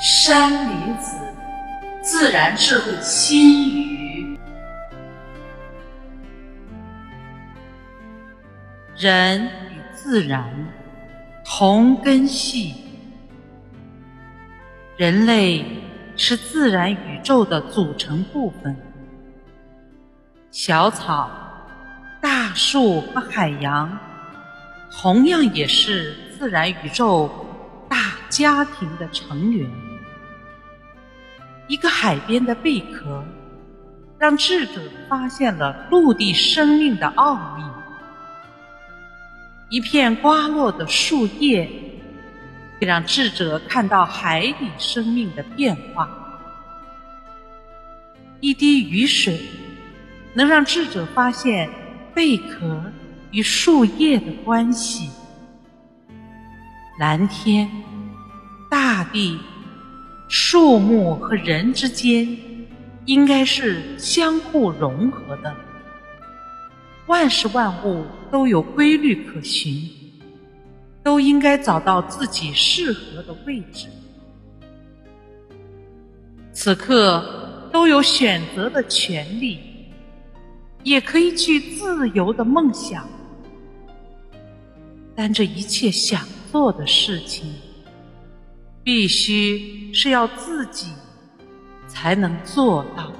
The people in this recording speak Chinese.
山林子，自然智慧心语。人与自然同根系，人类是自然宇宙的组成部分。小草、大树和海洋，同样也是自然宇宙大家庭的成员。一个海边的贝壳，让智者发现了陆地生命的奥秘；一片刮落的树叶，让智者看到海底生命的变化；一滴雨水，能让智者发现贝壳与树叶的关系；蓝天、大地。树木和人之间应该是相互融合的，万事万物都有规律可循，都应该找到自己适合的位置。此刻都有选择的权利，也可以去自由的梦想，但这一切想做的事情。必须是要自己才能做到。